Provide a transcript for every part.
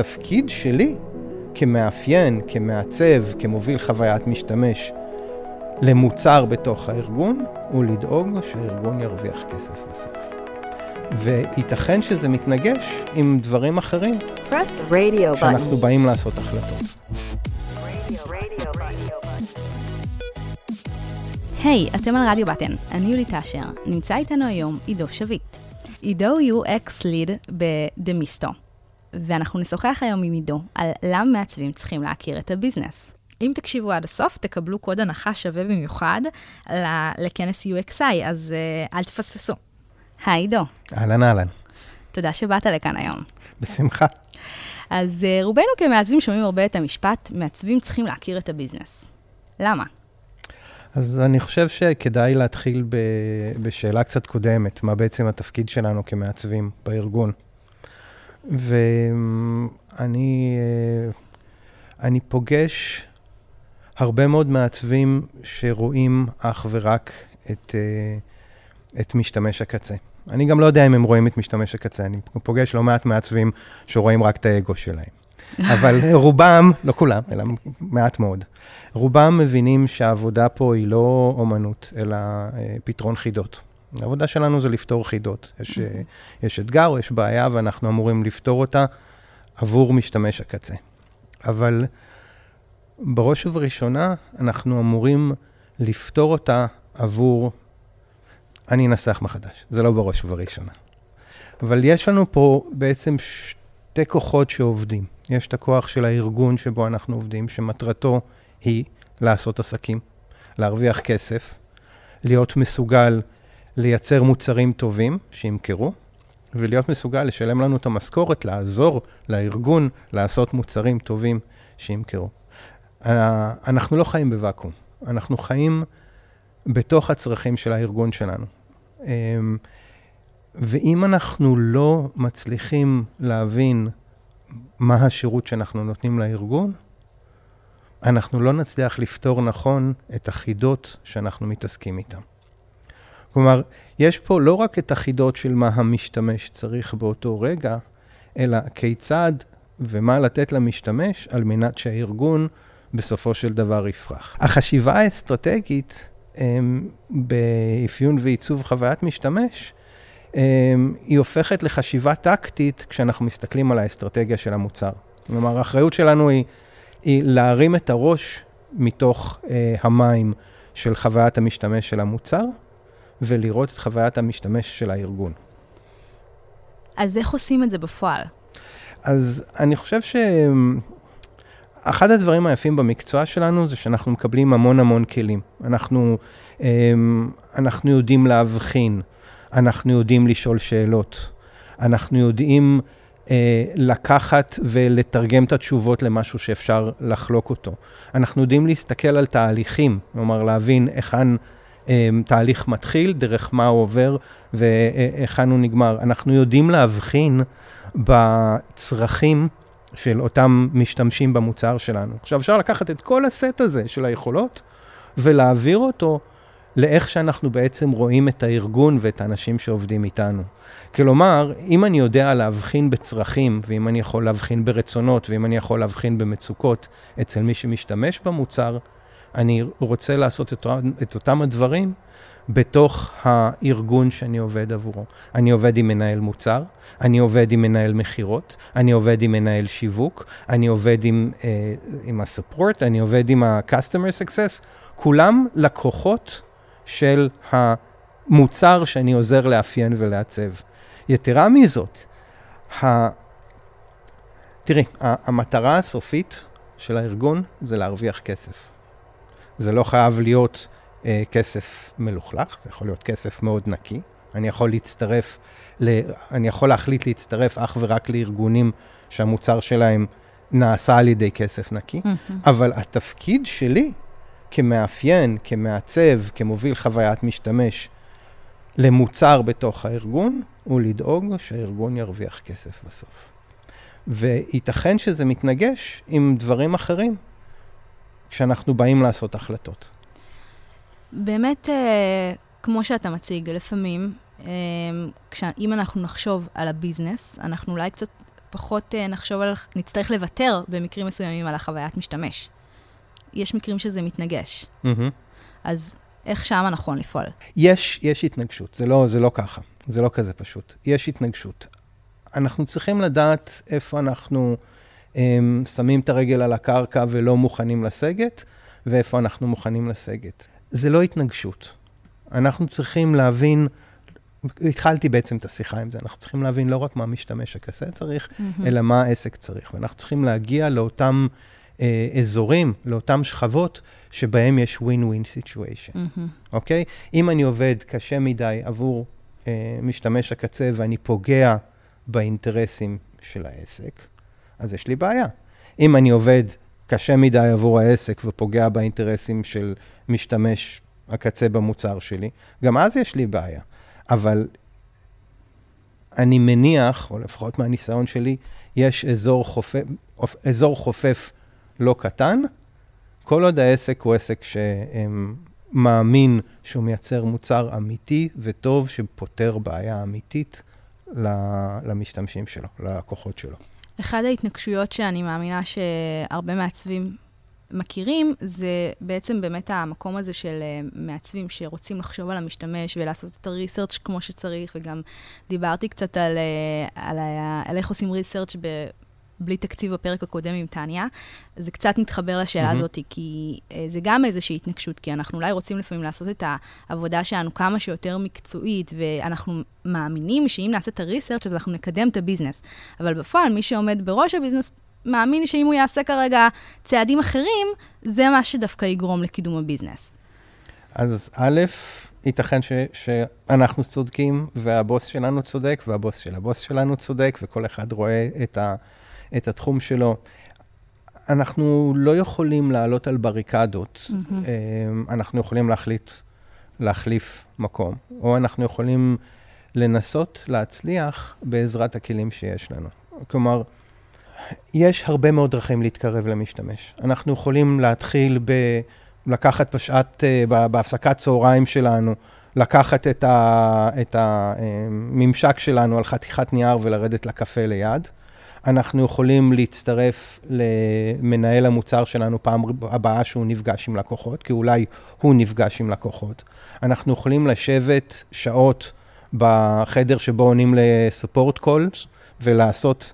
התפקיד שלי כמאפיין, כמעצב, כמוביל חוויית משתמש למוצר בתוך הארגון, הוא לדאוג שהארגון ירוויח כסף בסוף. וייתכן שזה מתנגש עם דברים אחרים, שאנחנו באים לעשות החלטות. היי, hey, אתם על רדיו בטן, אני יולי תשר, נמצא איתנו היום עידו שביט. עידו הוא UX lead ב Demisto, ואנחנו נשוחח היום עם עידו על למה מעצבים צריכים להכיר את ה business. אם תקשיבו עד הסוף, תקבלו קוד הנחה שווה במיוחד לכנס UXI, אז uh, אל תפספסו. היי עידו. אהלן אהלן. תודה שבאת לכאן היום. בשמחה. אז uh, רובנו כמעצבים שומעים הרבה את המשפט, מעצבים צריכים להכיר את ה business. למה? אז אני חושב שכדאי להתחיל ב, בשאלה קצת קודמת, מה בעצם התפקיד שלנו כמעצבים בארגון. ואני אני פוגש הרבה מאוד מעצבים שרואים אך ורק את, את משתמש הקצה. אני גם לא יודע אם הם רואים את משתמש הקצה, אני פוגש לא מעט מעצבים שרואים רק את האגו שלהם. אבל רובם, לא כולם, אלא מעט מאוד, רובם מבינים שהעבודה פה היא לא אומנות, אלא אה, פתרון חידות. העבודה שלנו זה לפתור חידות. יש, אה, יש אתגר, יש בעיה, ואנחנו אמורים לפתור אותה עבור משתמש הקצה. אבל בראש ובראשונה, אנחנו אמורים לפתור אותה עבור... אני אנסח מחדש, זה לא בראש ובראשונה. אבל יש לנו פה בעצם שתי כוחות שעובדים. יש את הכוח של הארגון שבו אנחנו עובדים, שמטרתו היא לעשות עסקים, להרוויח כסף, להיות מסוגל לייצר מוצרים טובים שימכרו, ולהיות מסוגל לשלם לנו את המשכורת, לעזור לארגון לעשות מוצרים טובים שימכרו. אה, אנחנו לא חיים בוואקום, אנחנו חיים בתוך הצרכים של הארגון שלנו. אמ, ואם אנחנו לא מצליחים להבין מה השירות שאנחנו נותנים לארגון, אנחנו לא נצליח לפתור נכון את החידות שאנחנו מתעסקים איתן. כלומר, יש פה לא רק את החידות של מה המשתמש צריך באותו רגע, אלא כיצד ומה לתת למשתמש על מנת שהארגון בסופו של דבר יפרח. החשיבה האסטרטגית הם, באפיון ועיצוב חוויית משתמש, הם, היא הופכת לחשיבה טקטית כשאנחנו מסתכלים על האסטרטגיה של המוצר. כלומר, האחריות שלנו היא היא להרים את הראש מתוך אה, המים של חוויית המשתמש של המוצר, ולראות את חוויית המשתמש של הארגון. אז איך עושים את זה בפועל? אז אני חושב שאחד הדברים היפים במקצוע שלנו זה שאנחנו מקבלים המון המון כלים. אנחנו, אה, אנחנו יודעים להבחין, אנחנו יודעים לשאול שאלות, אנחנו יודעים אה, לקחת ולתרגם את התשובות למשהו שאפשר לחלוק אותו. אנחנו יודעים להסתכל על תהליכים, כלומר להבין היכן תהליך מתחיל, דרך מה הוא עובר והיכן הוא נגמר. אנחנו יודעים להבחין בצרכים של אותם משתמשים במוצר שלנו. עכשיו, אפשר לקחת את כל הסט הזה של היכולות ולהעביר אותו לאיך שאנחנו בעצם רואים את הארגון ואת האנשים שעובדים איתנו. כלומר, אם אני יודע להבחין בצרכים, ואם אני יכול להבחין ברצונות, ואם אני יכול להבחין במצוקות אצל מי שמשתמש במוצר, אני רוצה לעשות את, את אותם הדברים בתוך הארגון שאני עובד עבורו. אני עובד עם מנהל מוצר, אני עובד עם מנהל מכירות, אני עובד עם מנהל שיווק, אני עובד עם, אה, עם ה-support, אני עובד עם ה-customer success, כולם לקוחות של המוצר שאני עוזר לאפיין ולעצב. יתרה מזאת, ה... תראי, המטרה הסופית של הארגון זה להרוויח כסף. זה לא חייב להיות אה, כסף מלוכלך, זה יכול להיות כסף מאוד נקי. אני יכול להצטרף, ל... אני יכול להחליט להצטרף אך ורק לארגונים שהמוצר שלהם נעשה על ידי כסף נקי, mm-hmm. אבל התפקיד שלי כמאפיין, כמעצב, כמוביל חוויית משתמש למוצר בתוך הארגון, הוא לדאוג שהארגון ירוויח כסף בסוף. וייתכן שזה מתנגש עם דברים אחרים כשאנחנו באים לעשות החלטות. באמת, אה, כמו שאתה מציג, לפעמים, אה, אם אנחנו נחשוב על הביזנס, אנחנו אולי קצת פחות uh, נחשוב על, נצטרך לוותר במקרים מסוימים על החוויית משתמש. יש מקרים שזה מתנגש. Mm-hmm. אז איך שמה נכון לפעול? יש, יש התנגשות, זה לא, זה לא ככה, זה לא כזה פשוט. יש התנגשות. אנחנו צריכים לדעת איפה אנחנו um, שמים את הרגל על הקרקע ולא מוכנים לסגת, ואיפה אנחנו מוכנים לסגת. זה לא התנגשות. אנחנו צריכים להבין, התחלתי בעצם את השיחה עם זה, אנחנו צריכים להבין לא רק מה משתמש הקסה צריך, mm-hmm. אלא מה העסק צריך. ואנחנו צריכים להגיע לאותם אה, אזורים, לאותם שכבות, שבהם יש win-win situation, אוקיי? Mm-hmm. Okay? אם אני עובד קשה מדי עבור אה, משתמש הקצה ואני פוגע באינטרסים של העסק, אז יש לי בעיה. אם אני עובד קשה מדי עבור העסק ופוגע באינטרסים של משתמש הקצה במוצר שלי, גם אז יש לי בעיה. אבל אני מניח, או לפחות מהניסיון שלי, יש אזור חופף, אזור חופף לא קטן, כל עוד העסק הוא עסק שמאמין שהוא מייצר מוצר אמיתי וטוב, שפותר בעיה אמיתית למשתמשים שלו, ללקוחות שלו. אחד ההתנגשויות שאני מאמינה שהרבה מעצבים מכירים, זה בעצם באמת המקום הזה של אה, מעצבים שרוצים לחשוב על המשתמש ולעשות את הריסרצ' כמו שצריך, וגם דיברתי קצת על, אה, על, על איך עושים ריסרצ' בלי תקציב בפרק הקודם עם טניה. זה קצת מתחבר לשאלה mm-hmm. הזאת, כי uh, זה גם איזושהי התנגשות, כי אנחנו אולי רוצים לפעמים לעשות את העבודה שלנו כמה שיותר מקצועית, ואנחנו מאמינים שאם נעשה את ה research אז אנחנו נקדם את ה business. אבל בפועל, מי שעומד בראש ה business מאמין שאם הוא יעשה כרגע צעדים אחרים, זה מה שדווקא יגרום לקידום ה business. אז א', ייתכן ש, שאנחנו צודקים, והבוס שלנו צודק, והבוס של הבוס שלנו צודק, וכל אחד רואה את, ה, את התחום שלו. אנחנו לא יכולים לעלות על בריקדות, mm-hmm. אנחנו יכולים להחליט להחליף מקום, או אנחנו יכולים לנסות להצליח בעזרת הכלים שיש לנו. כלומר, יש הרבה מאוד דרכים להתקרב למשתמש. אנחנו יכולים להתחיל ב... לקחת בשעת, אה, בהפסקת צהריים שלנו, לקחת את, ה, את הממשק שלנו על חתיכת נייר ולרדת לקפה ליד. אנחנו יכולים להצטרף למנהל המוצר שלנו פעם הבאה שהוא נפגש עם לקוחות, כי אולי הוא נפגש עם לקוחות. אנחנו יכולים לשבת שעות בחדר שבו עונים לסופורט קולס ולעשות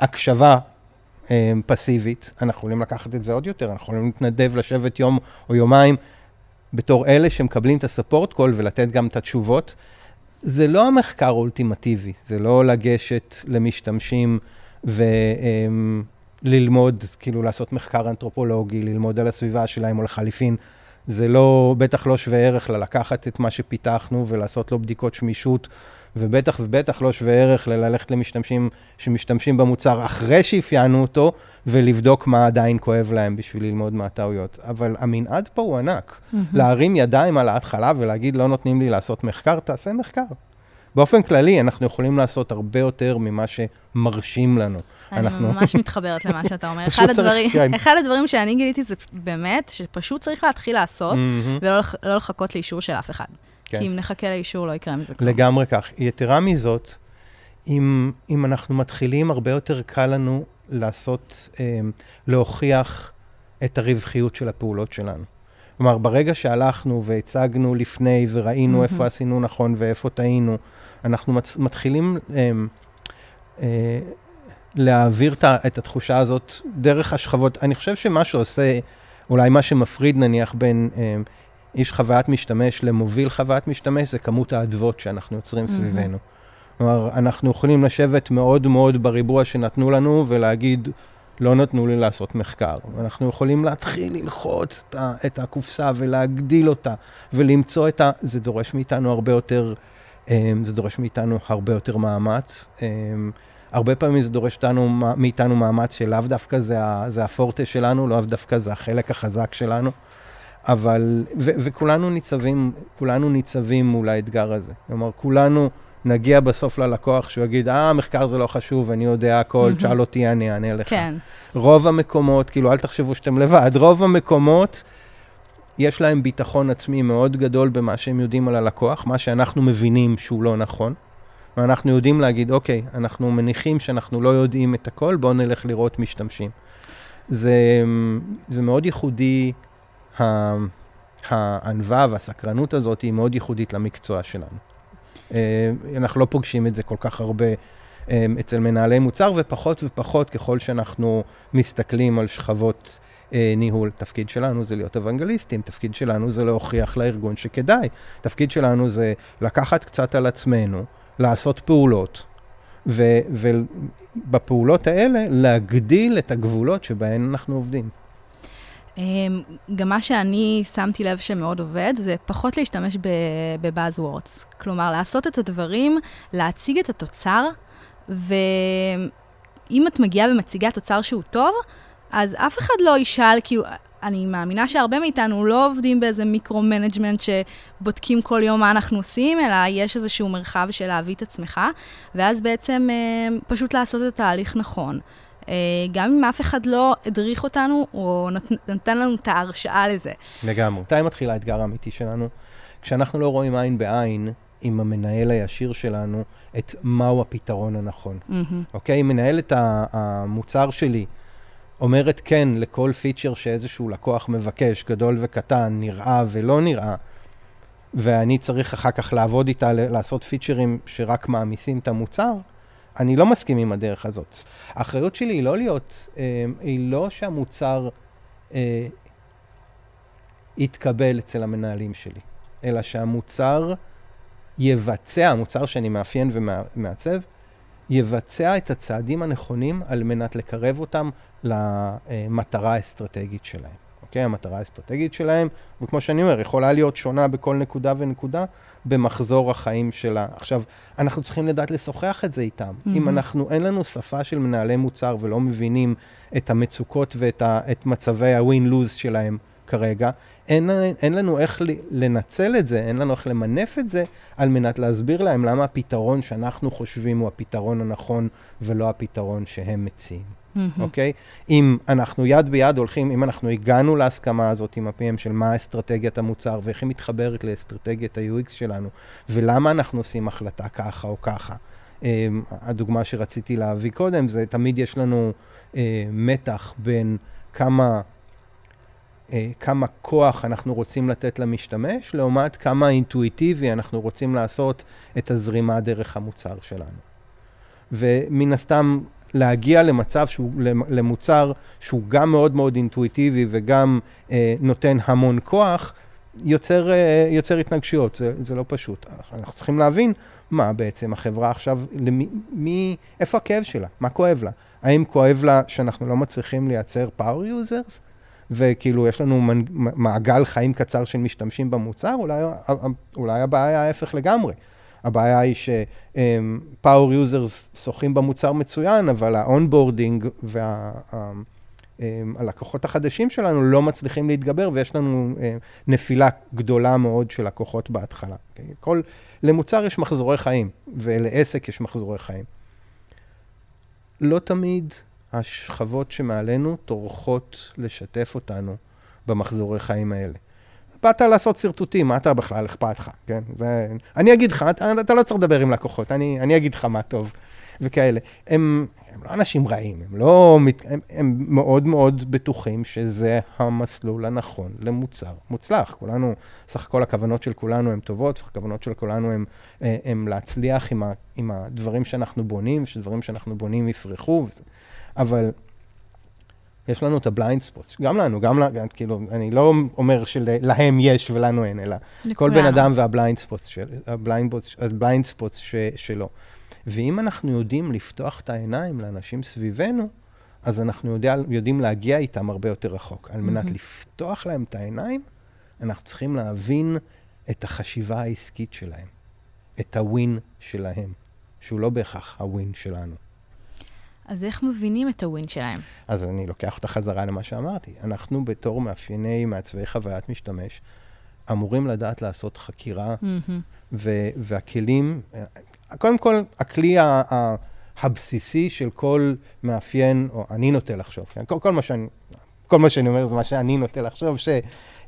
הקשבה אה, פסיבית, אנחנו יכולים לקחת את זה עוד יותר, אנחנו יכולים להתנדב לשבת יום או יומיים בתור אלה שמקבלים את הספורט קול ולתת גם את התשובות. זה לא המחקר האולטימטיבי, זה לא לגשת למשתמשים וללמוד, כאילו לעשות מחקר אנתרופולוגי, ללמוד על הסביבה שלהם או לחליפין. זה לא, בטח לא שווה ערך ללקחת את מה שפיתחנו ולעשות לו בדיקות שמישות ובטח ובטח לא שווה ערך ללכת למשתמשים שמשתמשים במוצר אחרי שאפיינו אותו, ולבדוק מה עדיין כואב להם בשביל ללמוד מהטעויות. אבל המנעד פה הוא ענק. Mm-hmm. להרים ידיים על ההתחלה ולהגיד, לא נותנים לי לעשות מחקר, תעשה מחקר. באופן כללי, אנחנו יכולים לעשות הרבה יותר ממה שמרשים לנו. אני אנחנו... ממש מתחברת למה שאתה אומר. אחד, הדברים, כן. אחד הדברים שאני גיליתי זה באמת, שפשוט צריך להתחיל לעשות, mm-hmm. ולא לא לחכות לאישור של אף אחד. כן. כי אם נחכה לאישור, לא יקרה מזה כלום. לגמרי כך. יתרה מזאת, אם, אם אנחנו מתחילים, הרבה יותר קל לנו לעשות, אה, להוכיח את הרווחיות של הפעולות שלנו. כלומר, ברגע שהלכנו והצגנו לפני וראינו mm-hmm. איפה עשינו נכון ואיפה טעינו, אנחנו מצ- מתחילים אה, אה, להעביר את, את התחושה הזאת דרך השכבות. אני חושב שמה שעושה, אולי מה שמפריד נניח בין אה, איש חוויית משתמש למוביל חוויית משתמש, זה כמות האדוות שאנחנו יוצרים. סביבנו. כלומר, אנחנו יכולים לשבת מאוד מאוד בריבוע שנתנו לנו ולהגיד, לא נתנו לי לעשות מחקר. אנחנו יכולים להתחיל ללחוץ את, את הקופסה ולהגדיל אותה ולמצוא את ה... זה דורש מאיתנו הרבה יותר, אה, זה דורש מאיתנו הרבה יותר מאמץ. אה, הרבה פעמים זה דורש אותנו, מאיתנו מאמץ שלאו דווקא זה, זה הפורטה שלנו, לאו דווקא זה החלק החזק שלנו. אבל, ו, וכולנו ניצבים, כולנו ניצבים מול האתגר הזה. כלומר, כולנו נגיע בסוף ללקוח שהוא יגיד, אה, המחקר זה לא חשוב, אני יודע הכל, תשאל אותי, אני אענה לך. כן. רוב המקומות, כאילו, אל תחשבו שאתם לבד, רוב המקומות, יש להם ביטחון עצמי מאוד גדול במה שהם יודעים על הלקוח, מה שאנחנו מבינים שהוא לא נכון. ואנחנו יודעים להגיד, אוקיי, אנחנו מניחים שאנחנו לא יודעים את הכל, בואו נלך לראות משתמשים. זה, זה מאוד ייחודי, הענווה והסקרנות הזאת היא מאוד ייחודית למקצוע שלנו. אה, אנחנו לא פוגשים את זה כל כך הרבה אה, אצל מנהלי מוצר, ופחות ופחות ככל שאנחנו מסתכלים על שכבות אה, ניהול. תפקיד שלנו זה להיות אוונגליסטים, תפקיד שלנו זה להוכיח לארגון שכדאי. תפקיד שלנו זה לקחת קצת על עצמנו, לעשות פעולות, ובפעולות האלה להגדיל את הגבולות שבהן אנחנו עובדים. אמ, גם מה שאני שמתי לב שמאוד עובד, זה פחות להשתמש בבאזוורדס. כלומר, לעשות את הדברים, להציג את התוצר, ואם את מגיעה ומציגה תוצר שהוא טוב, אז אף אחד לא ישאל, כאילו, אני מאמינה שהרבה מאיתנו לא עובדים באיזה micro-management שבודקים כל יום מה אנחנו עושים, אלא יש איזשהו מרחב של להביא את עצמך, ואז בעצם אה, פשוט לעשות את התהליך נכון. אה, גם אם אף אחד לא הדריך אותנו, או נת, נתן לנו את ההרשאה לזה. לגמרי. מתי מתחיל האתגר האמיתי שלנו? כשאנחנו לא רואים עין בעין עם המנהל הישיר שלנו את מהו הפתרון הנכון. Mm-hmm. אוקיי? מנהלת המוצר שלי אומרת כן לכל פיצ'ר שאיזשהו לקוח מבקש, גדול וקטן, נראה ולא נראה, ואני צריך אחר כך לעבוד איתה, לעשות פיצ'רים שרק מעמיסים את המוצר, אני לא מסכים עם הדרך הזאת. האחריות שלי היא לא להיות, אה, היא לא שהמוצר אה, יתקבל אצל המנהלים שלי, אלא שהמוצר יבצע, המוצר שאני מאפיין ומעצב, יבצע את הצעדים הנכונים על מנת לקרב אותם למטרה האסטרטגית שלהם. אוקיי? המטרה האסטרטגית שלהם, וכמו שאני אומר, יכולה להיות שונה בכל נקודה ונקודה במחזור החיים שלה. עכשיו, אנחנו צריכים לדעת לשוחח את זה איתם. Mm-hmm. אם אנחנו, אין לנו שפה של מנהלי מוצר ולא מבינים את המצוקות ואת ה, את מצבי ה-win-lose שלהם כרגע, אין, אין לנו איך לנצל את זה, אין לנו איך למנף את זה, על מנת להסביר להם למה הפתרון שאנחנו חושבים הוא הפתרון הנכון ולא הפתרון שהם מציעים. אוקיי? Mm-hmm. Okay? אם אנחנו יד ביד הולכים, אם אנחנו הגענו להסכמה הזאת עם ה-PM של מה אסטרטגיית המוצר ואיך היא מתחברת לאסטרטגיית ה-UX שלנו, ולמה אנחנו עושים החלטה ככה או ככה. Um, הדוגמה שרציתי להביא קודם, זה תמיד יש לנו uh, מתח בין כמה אה, כמה כוח אנחנו רוצים לתת למשתמש, לעומת כמה אינטואיטיבי אנחנו רוצים לעשות את הזרימה דרך המוצר שלנו. ומן הסתם, להגיע למצב שהוא, למוצר שהוא גם מאוד מאוד אינטואיטיבי וגם אה, נותן המון כוח, יוצר, אה, יוצר התנגשויות, זה, זה לא פשוט. אנחנו צריכים להבין מה בעצם החברה עכשיו, למי, מי, איפה הכאב שלה, מה כואב לה. האם כואב לה שאנחנו לא מצליחים לייצר power users? וכאילו יש לנו מעגל חיים קצר של משתמשים במוצר, אולי, אולי הבעיה ההפך לגמרי. הבעיה היא ש-Power Users שוחים במוצר מצוין, אבל ה-onboarding והלקוחות החדשים שלנו לא מצליחים להתגבר, ויש לנו אה, נפילה גדולה מאוד של לקוחות בהתחלה. כל, למוצר יש מחזורי חיים, ולעסק יש מחזורי חיים. לא תמיד השכבות שמעלינו טורחות לשתף אותנו במחזורי חיים האלה. באת לעשות שרטוטים, מה אתה בכלל אכפת לך, כן? זה... אני אגיד לך, אתה, אתה לא צריך לדבר עם לקוחות, אני, אני אגיד לך מה טוב, וכאלה. הם, הם לא אנשים רעים, הם לא... הם, הם מאוד מאוד בטוחים שזה המסלול הנכון למוצר מוצלח. כולנו, סך הכל הכוונות של כולנו הן טובות, הכוונות של כולנו הן, הן להצליח עם, ה, עם הדברים שאנחנו בונים, שדברים שאנחנו בונים יפרחו, וזה, אבל... יש לנו את ה blind spot, גם לנו, גם, לה, כאילו, אני לא אומר שלהם יש ולנו אין, אלא כל בן אדם וה blind spot, של, שלו. ואם אנחנו יודעים לפתוח את העיניים לאנשים סביבנו, אז אנחנו יודע, יודעים להגיע איתם הרבה יותר רחוק. על מנת mm-hmm. לפתוח להם את העיניים, אנחנו צריכים להבין את החשיבה העסקית שלהם, את הווין שלהם, שהוא לא בהכרח הווין שלנו. אז איך מבינים את הווין שלהם? אז אני לוקח אותה חזרה למה שאמרתי. אנחנו בתור מאפייני מעצבי חוויית משתמש, אמורים לדעת לעשות חקירה, mm-hmm. ו- והכלים, קודם כל, הכלי ה- ה- הבסיסי של כל מאפיין, או אני נוטה לחשוב, כן? כל, כל, מה שאני, כל מה שאני אומר זה מה שאני נוטה לחשוב,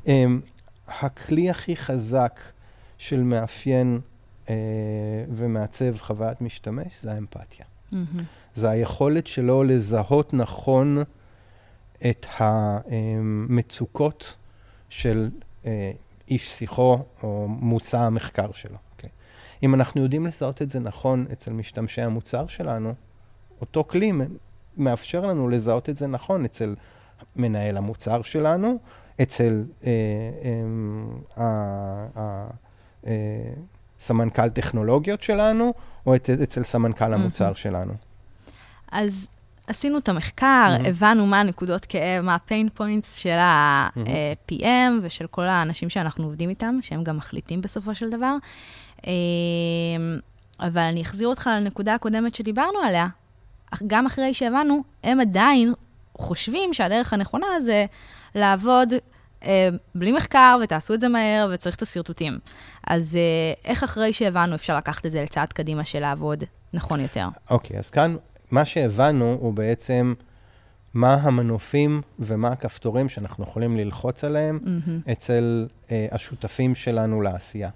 שהכלי הכי חזק של מאפיין אה, ומעצב חוויית משתמש זה האמפתיה. מהמם. זה היכולת שלו לזהות נכון את המצוקות של אה, איש שיחו או מוצא המחקר שלו. Okay. אם אנחנו יודעים לזהות את זה נכון אצל משתמשי המוצר שלנו, אותו כלי מאפשר לנו לזהות את זה נכון אצל מנהל המוצר שלנו, אצל אה, אה, אה, אה, סמנכ"ל טכנולוגיות שלנו, או אצל סמנכ"ל המוצר. שלנו. אז עשינו את המחקר, mm-hmm. הבנו מה הנקודות כאב, מה ה-pain points של ה-PM mm-hmm. ושל כל האנשים שאנחנו עובדים איתם, שהם גם מחליטים בסופו של דבר. אמ, אבל אני אחזיר אותך לנקודה הקודמת שדיברנו עליה. גם אחרי שהבנו, הם עדיין חושבים שהדרך הנכונה זה לעבוד אה, בלי מחקר, ותעשו את זה מהר, וצריך את השרטוטים. אז אה, איך אחרי שהבנו אפשר לקחת את זה לצעד קדימה של לעבוד נכון יותר? אוקיי, okay, אז כאן מה שהבנו הוא בעצם מה המנופים ומה הכפתורים שאנחנו יכולים ללחוץ עליהם mm-hmm. אצל אה, השותפים שלנו לעשייה.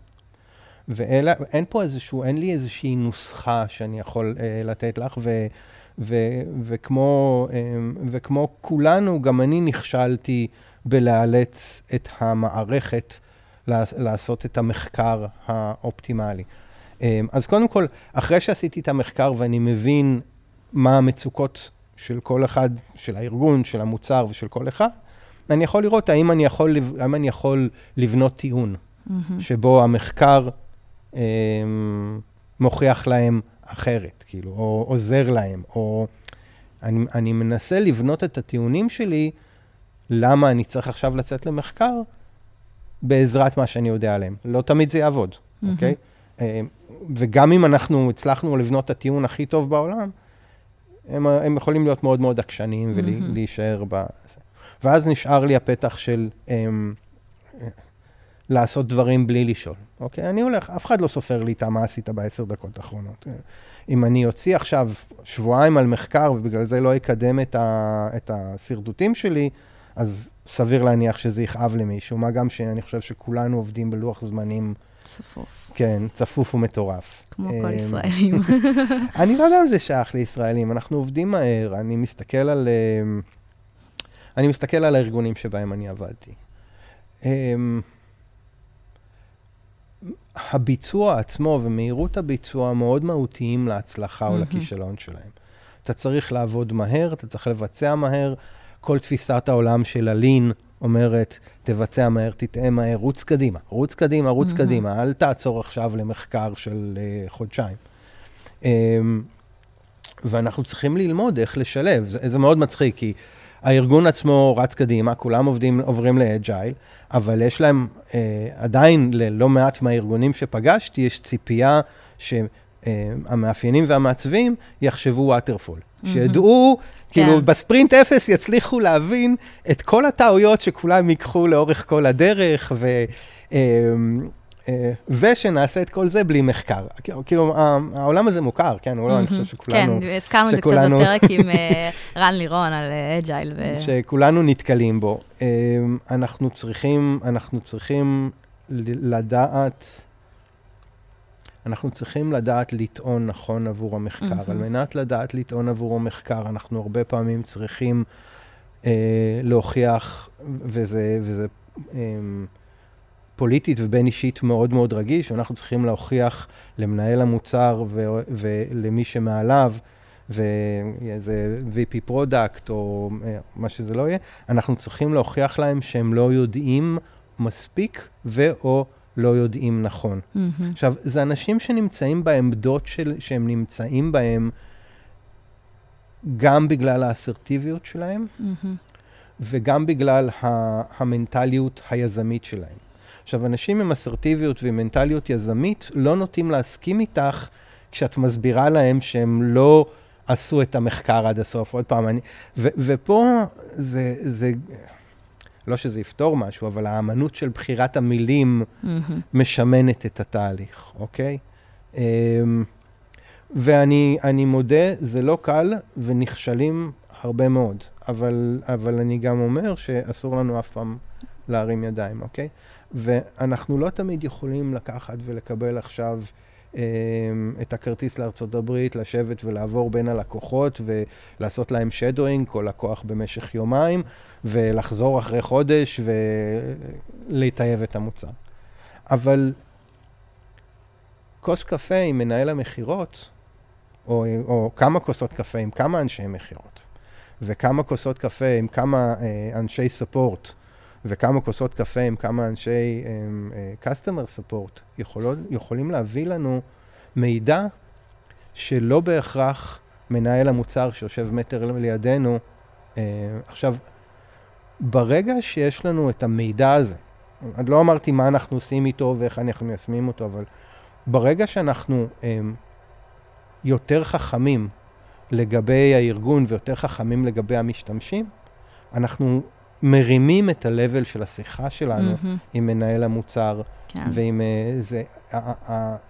ואין פה איזשהו, אין לי איזושהי נוסחה שאני יכול אה, לתת לך, ו, ו, וכמו, אה, וכמו כולנו, גם אני נכשלתי בלאלץ את המערכת לעשות את המחקר האופטימלי. אה, אז קודם כל, אחרי שעשיתי את המחקר ואני מבין מה המצוקות של כל אחד, של הארגון, של המוצר ושל כל אחד, אני יכול לראות האם אני יכול, האם אני יכול לבנות טיעון, mm-hmm. שבו המחקר אה, מוכיח להם אחרת, כאילו, או עוזר להם, או אני, אני מנסה לבנות את הטיעונים שלי, למה אני צריך עכשיו לצאת למחקר, בעזרת מה שאני יודע עליהם. לא תמיד זה יעבוד, אוקיי? Mm-hmm. Okay? אה, וגם אם אנחנו הצלחנו לבנות את הטיעון הכי טוב בעולם, הם, הם יכולים להיות מאוד מאוד עקשניים ולהישאר ב... ואז נשאר לי הפתח של הם, לעשות דברים בלי לשאול, אוקיי? אני הולך, אף אחד לא סופר לי את מה עשית בעשר דקות האחרונות. אם אני אוציא עכשיו שבועיים על מחקר ובגלל זה לא אקדם את, ה, את השרטוטים שלי, אז סביר להניח שזה יכאב למישהו, מה גם שאני חושב שכולנו עובדים בלוח זמנים צפוף. כן, צפוף ומטורף. כמו כל אמ, ישראלים. אני לא יודע אם זה שייך לישראלים, אנחנו עובדים מהר, אני מסתכל על... אמ, אני מסתכל על הארגונים שבהם אני עבדתי. אמ, הביצוע עצמו ומהירות הביצוע מאוד מהותיים להצלחה או לכישלון שלהם. אתה צריך לעבוד מהר, אתה צריך לבצע מהר. כל תפיסת העולם של הלין אומרת, תבצע מהר, תטעה מהר, רוץ קדימה, רוץ קדימה, רוץ mm-hmm. קדימה, אל תעצור עכשיו למחקר של uh, חודשיים. Um, ואנחנו צריכים ללמוד איך לשלב, זה, זה מאוד מצחיק, כי הארגון עצמו רץ קדימה, כולם עובדים, עוברים לאג'ייל, אבל יש להם uh, עדיין, ללא מעט מהארגונים שפגשתי, יש ציפייה שהמאפיינים uh, והמעצבים יחשבו ווטרפול. Mm-hmm. שידעו כאילו, כן. בספרינט אפס יצליחו להבין את כל הטעויות שכולם ייקחו לאורך כל הדרך, ו... אמ, אה, ושנעשה את כל זה בלי מחקר. כאילו, העולם הזה מוכר, כן? לא, אני חושב שכולנו... כן, הזכרנו את זה קצת בפרק עם אה, רן לירון על אג'ייל. ו... שכולנו נתקלים בו. אמ, אנחנו צריכים, אנחנו צריכים לדעת... אנחנו צריכים לדעת לטעון נכון עבור המחקר. Mm-hmm. על מנת לדעת לטעון עבור המחקר, אנחנו הרבה פעמים צריכים אה, להוכיח, וזה, וזה אה, פוליטית ובין אישית מאוד מאוד רגיש, אנחנו צריכים להוכיח למנהל המוצר ו, ולמי שמעליו, ואיזה VP product או אה, מה שזה לא יהיה, אנחנו צריכים להוכיח להם שהם לא יודעים מספיק ו/או לא יודעים נכון. Mm-hmm. עכשיו, זה אנשים שנמצאים בעמדות של, שהם נמצאים בהם גם בגלל האסרטיביות שלהם, mm-hmm. וגם בגלל ה- המנטליות היזמית שלהם. עכשיו, אנשים עם אסרטיביות ועם מנטליות יזמית לא נוטים להסכים איתך כשאת מסבירה להם שהם לא עשו את המחקר עד הסוף. עוד פעם, אני... ו- ופה זה... זה לא שזה יפתור משהו, אבל האמנות של בחירת המילים mm-hmm. משמנת את התהליך, אוקיי? Um, ואני מודה, זה לא קל ונכשלים הרבה מאוד, אבל, אבל אני גם אומר שאסור לנו אף פעם להרים ידיים, אוקיי? ואנחנו לא תמיד יכולים לקחת ולקבל עכשיו את הכרטיס לארצות הברית, לשבת ולעבור בין הלקוחות ולעשות להם שדואינג, כל לקוח במשך יומיים, ולחזור אחרי חודש ולטייב את המוצר. אבל כוס קפה עם מנהל המכירות, או, או כמה כוסות קפה עם כמה אנשי מכירות, וכמה כוסות קפה עם כמה אה, אנשי ספורט, וכמה כוסות קפה עם כמה אנשי אה, customer support, יכולות, יכולים להביא לנו מידע שלא בהכרח מנהל המוצר שיושב מטר לידינו. אה, עכשיו, ברגע שיש לנו את המידע הזה, אני לא אמרתי מה אנחנו עושים איתו ואיך אנחנו מיישמים אותו, אבל ברגע שאנחנו הם, יותר חכמים לגבי הארגון ויותר חכמים לגבי המשתמשים, אנחנו מרימים את ה-level של השיחה שלנו mm-hmm. עם מנהל המוצר, כן. ועם uh, זה,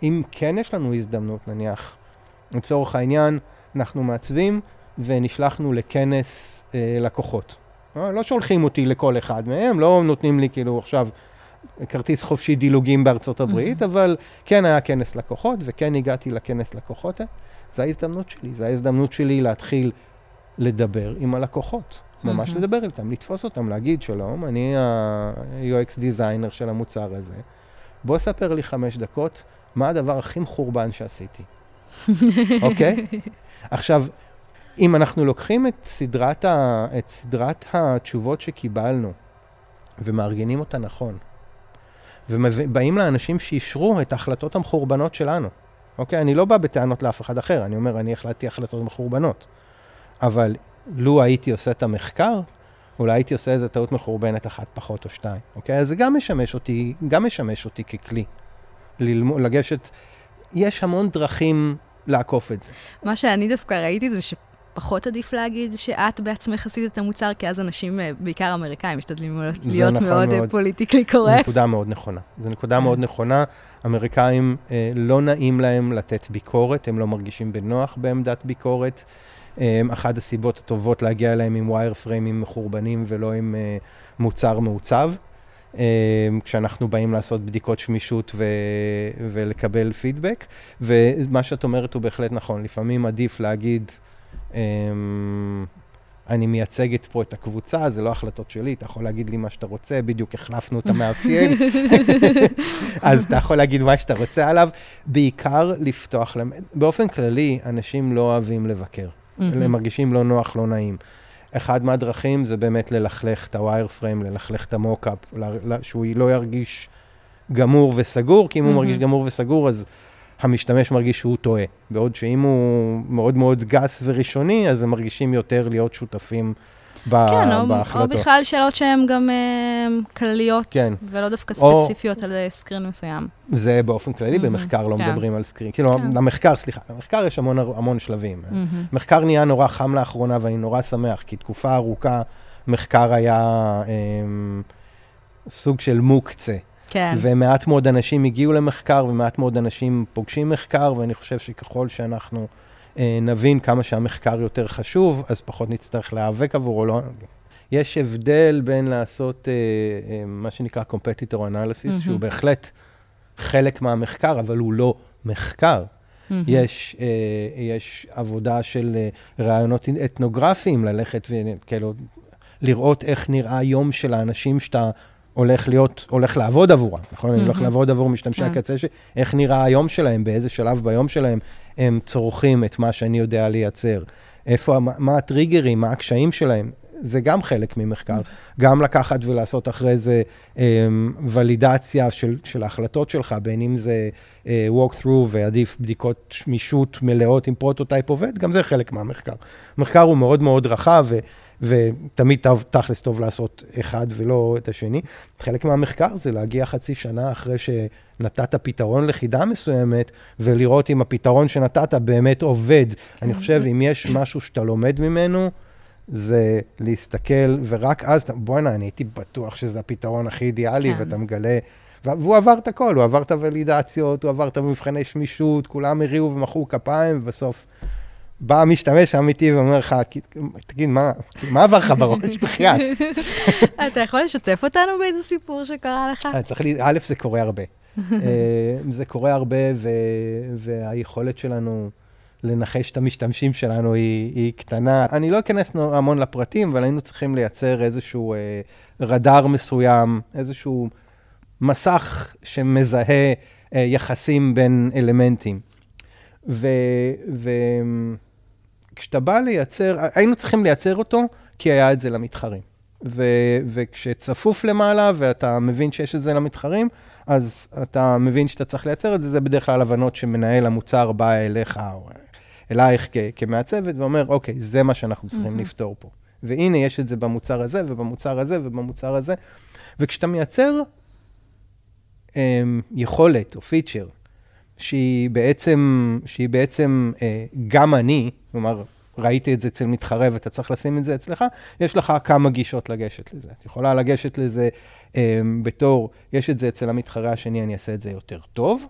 אם כן יש לנו הזדמנות, נניח, לצורך העניין, אנחנו מעצבים ונשלחנו לכנס uh, לקוחות. לא שולחים אותי לכל אחד מהם, לא נותנים לי כאילו עכשיו כרטיס חופשי דילוגים בארצות הברית, אבל כן היה כנס לקוחות, וכן הגעתי לכנס לקוחות. זו ההזדמנות שלי, זו ההזדמנות שלי להתחיל לדבר עם הלקוחות. ממש לדבר איתם, לתפוס אותם, להגיד, שלום, אני ה-UX דיזיינר של המוצר הזה. בוא ספר לי חמש דקות, מה הדבר הכי מחורבן שעשיתי, אוקיי? עכשיו, אם אנחנו לוקחים את סדרת, ה, את סדרת התשובות שקיבלנו ומארגנים אותה נכון, ובאים לאנשים שאישרו את ההחלטות המחורבנות שלנו, אוקיי? אני לא בא בטענות לאף אחד אחר, אני אומר, אני החלטתי החלטות מחורבנות. אבל לו הייתי עושה את המחקר, אולי הייתי עושה איזה טעות מחורבנת אחת פחות או שתיים, אוקיי? אז זה גם משמש אותי, גם משמש אותי ככלי. ללמוד, לגשת, יש המון דרכים לעקוף את זה. מה שאני דווקא ראיתי זה ש... פחות עדיף להגיד שאת בעצמך עשית את המוצר, כי אז אנשים, אה, בעיקר אמריקאים, משתדלים להיות נכון מאוד אה, פוליטיקלי קורקט. זו נקודה מאוד נכונה. זו נקודה כן. מאוד נכונה. אמריקאים, אה, לא נעים להם לתת ביקורת, הם לא מרגישים בנוח בעמדת ביקורת. אה, אחת הסיבות הטובות להגיע אליהם עם ווייר פריימים מחורבנים ולא עם אה, מוצר מעוצב. אה, כשאנחנו באים לעשות בדיקות שמישות ו- ולקבל פידבק. ומה שאת אומרת הוא בהחלט נכון, לפעמים עדיף להגיד, אמ, אני מייצגת פה את הקבוצה, זה לא החלטות שלי, אתה יכול להגיד לי מה שאתה רוצה, בדיוק החלפנו את המאפיין, אז אתה יכול להגיד מה שאתה רוצה עליו. בעיקר לפתוח באופן כללי, אנשים לא אוהבים לבקר. הם מרגישים לא נוח, לא נעים. אחד מהדרכים זה באמת ללכלך את הווייר פריים, ללכלך את המוקאפ, שהוא לא ירגיש גמור וסגור, כי אם הוא מרגיש גמור וסגור, אז המשתמש מרגיש שהוא טועה. בעוד שאם הוא מאוד מאוד גס וראשוני, אז הם מרגישים יותר להיות שותפים ב- כן, בהחלטות. כן, או בכלל שאלות שהן גם uh, כלליות, כן. ולא דווקא ספציפיות או... על סקרין מסוים. זה באופן כללי, mm-hmm, במחקר לא כן. מדברים על סקרין. כאילו, כן. למחקר, סליחה, למחקר יש המון, המון שלבים. Mm-hmm. מחקר נהיה נורא חם לאחרונה, ואני נורא שמח, כי תקופה ארוכה מחקר היה um, סוג של מוקצה. כן. ומעט מאוד אנשים הגיעו למחקר, ומעט מאוד אנשים פוגשים מחקר, ואני חושב שככל שאנחנו אה, נבין כמה שהמחקר יותר חשוב, אז פחות נצטרך להיאבק עבורו. לא... יש הבדל בין לעשות אה, אה, מה שנקרא competitor analysis, mm-hmm. שהוא בהחלט חלק מהמחקר, אבל הוא לא מחקר. Mm-hmm. יש, אה, יש עבודה של אה, רעיונות אתנוגרפיים, ללכת וכאילו, לראות איך נראה היום של האנשים שאתה הולך להיות, הולך לעבוד עבורם, נכון? Mm-hmm. אני הולך לעבוד עבור משתמשי yeah. כן. הקצה, ש... איך נראה היום שלהם, באיזה שלב ביום שלהם הם צורכים את מה שאני יודע לייצר. איפה, מה, מה הטריגרים, מה הקשיים שלהם. זה גם חלק ממחקר. Mm-hmm. גם לקחת ולעשות אחרי זה um, ולידציה של, של ההחלטות שלך, בין אם זה uh, walk through ועדיף בדיקות שמישות מלאות עם prototype עובד, גם זה חלק מהמחקר. המחקר הוא מאוד מאוד רחב, ו... ותמיד תכלס טוב לעשות אחד ולא את השני. חלק מהמחקר זה להגיע חצי שנה אחרי שנתת פתרון לחידה מסוימת, ולראות אם הפתרון שנתת באמת עובד. אני חושב, אם יש משהו שאתה לומד ממנו, זה להסתכל, ורק אז, בואנה, אני הייתי בטוח שזה הפתרון הכי אידיאלי, כן. ואתה מגלה... והוא עבר את הכל, הוא עבר את הוולידציות, הוא עבר את המבחני שמישות, כולם הריעו ומחאו כפיים, ובסוף בא המשתמש האמיתי ואומר לך, תגיד, מה, מה עבר לך בראש בחייאת? אתה יכול לשתף אותנו באיזה סיפור שקרה לך? צריך לי, א', זה קורה הרבה. זה קורה הרבה, ו, והיכולת שלנו לנחש את המשתמשים שלנו היא, היא קטנה. אני לא אכנס המון לפרטים, אבל היינו צריכים לייצר איזשהו אה, רדאר מסוים, איזשהו מסך שמזהה אה, יחסים בין אלמנטים. וכשאתה בא לייצר, היינו צריכים לייצר אותו, כי היה את זה למתחרים. ו, וכשצפוף למעלה ואתה מבין שיש את זה למתחרים, אז אתה מבין שאתה צריך לייצר את זה, זה בדרך כלל הבנות שמנהל המוצר בא אליך או אלייך כ, כמעצבת ואומר, אוקיי, זה מה שאנחנו צריכים mm-hmm. לפתור פה. והנה, יש את זה במוצר הזה ובמוצר הזה ובמוצר הזה. וכשאתה מייצר אמ, יכולת או פיצ'ר, שהיא בעצם, שהיא בעצם אה, גם אני, כלומר, ראיתי את זה אצל מתחרה ואתה צריך לשים את זה אצלך, יש לך כמה גישות לגשת לזה. את יכולה לגשת לזה אה, בתור, יש את זה אצל המתחרה השני, אני אעשה את זה יותר טוב.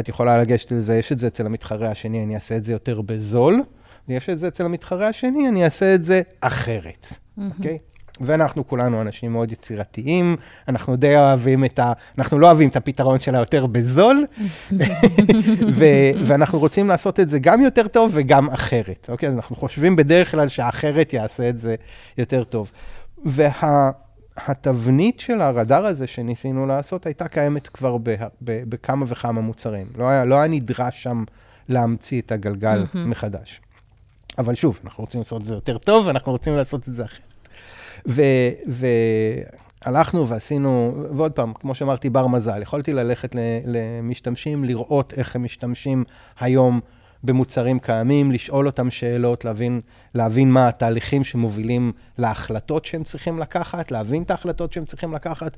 את יכולה לגשת לזה, יש את זה אצל המתחרה השני, אני אעשה את זה יותר בזול. יש את זה אצל המתחרה השני, אני אעשה את זה אחרת, אוקיי? Mm-hmm. Okay? ואנחנו כולנו אנשים מאוד יצירתיים, אנחנו די אוהבים את ה... אנחנו לא אוהבים את הפתרון שלה יותר בזול, ו- ואנחנו רוצים לעשות את זה גם יותר טוב וגם אחרת, אוקיי? אז אנחנו חושבים בדרך כלל שהאחרת יעשה את זה יותר טוב. והתבנית וה- של הרדאר הזה שניסינו לעשות הייתה קיימת כבר ב- ב- בכמה וכמה מוצרים. לא היה, לא היה נדרש שם להמציא את הגלגל מחדש. אבל שוב, אנחנו רוצים לעשות את זה יותר טוב, ואנחנו רוצים לעשות את זה אחרת. והלכנו ועשינו, ועוד פעם, כמו שאמרתי, בר מזל. יכולתי ללכת למשתמשים, לראות איך הם משתמשים היום במוצרים קיימים, לשאול אותם שאלות, להבין, להבין מה התהליכים שמובילים להחלטות שהם צריכים לקחת, להבין את ההחלטות שהם צריכים לקחת,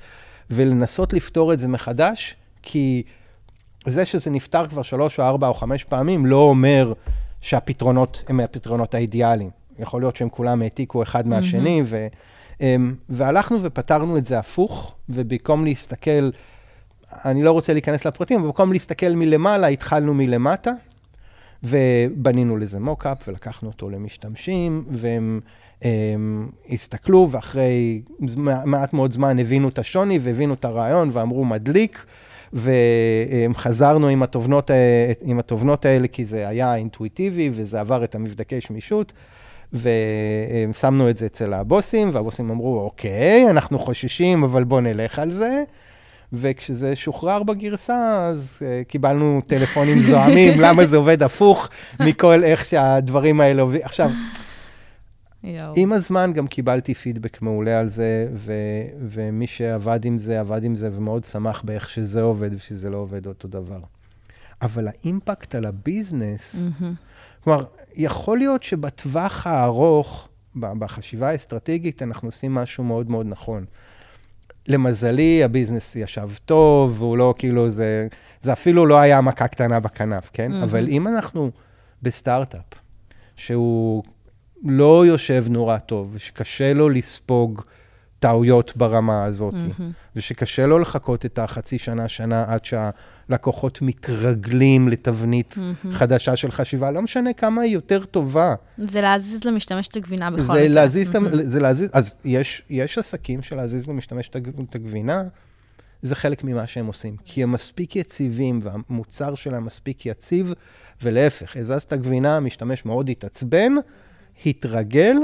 ולנסות לפתור את זה מחדש, כי זה שזה נפתר כבר שלוש או ארבע או חמש פעמים, לא אומר שהפתרונות הם הפתרונות האידיאליים. יכול להיות שהם כולם העתיקו אחד מהשני, mm-hmm. אמ, והלכנו ופתרנו את זה הפוך, ובמקום להסתכל, אני לא רוצה להיכנס לפרטים, אבל במקום להסתכל מלמעלה, התחלנו מלמטה, ובנינו לזה מוקאפ, ולקחנו אותו למשתמשים, והם הם, הסתכלו, ואחרי מעט מאוד זמן הבינו את השוני, והבינו את הרעיון, ואמרו מדליק. וחזרנו עם התובנות, עם התובנות האלה, כי זה היה אינטואיטיבי וזה עבר את המבדקי שמישות. ושמנו את זה אצל הבוסים, והבוסים אמרו, אוקיי, אנחנו חוששים, אבל בואו נלך על זה. וכשזה שוחרר בגרסה, אז uh, קיבלנו טלפונים זועמים, למה זה עובד הפוך מכל איך שהדברים האלה עובדים. עכשיו, יו. עם הזמן גם קיבלתי פידבק מעולה על זה, ו- ומי שעבד עם זה, עבד עם זה ומאוד שמח באיך שזה עובד ושזה לא עובד אותו דבר. אבל ה impact על ה business, mm-hmm. כלומר, יכול להיות שבטווח הארוך, בחשיבה האסטרטגית, אנחנו עושים משהו מאוד מאוד נכון. למזלי, ה business ישב טוב, והוא לא כאילו, זה, זה אפילו לא היה מכה קטנה בכנף, כן? Mm-hmm. אבל אם אנחנו בסטארט-אפ, שהוא לא יושב נורא טוב, ושקשה לו לספוג טעויות ברמה הזאת, mm-hmm. ושקשה לו לחכות את החצי שנה, שנה, עד שהלקוחות מתרגלים לתבנית mm-hmm. חדשה של חשיבה, לא משנה כמה היא יותר טובה. זה להזיז למשתמש את הגבינה בכל זה להזיז, mm-hmm. זה להזיז, אז יש, יש עסקים שלהזיז למשתמש את הגבינה, זה חלק ממה שהם עושים. כי הם מספיק יציבים, והמוצר שלהם מספיק יציב, ולהפך, הזזת גבינה, המשתמש מאוד התעצבן, התרגל,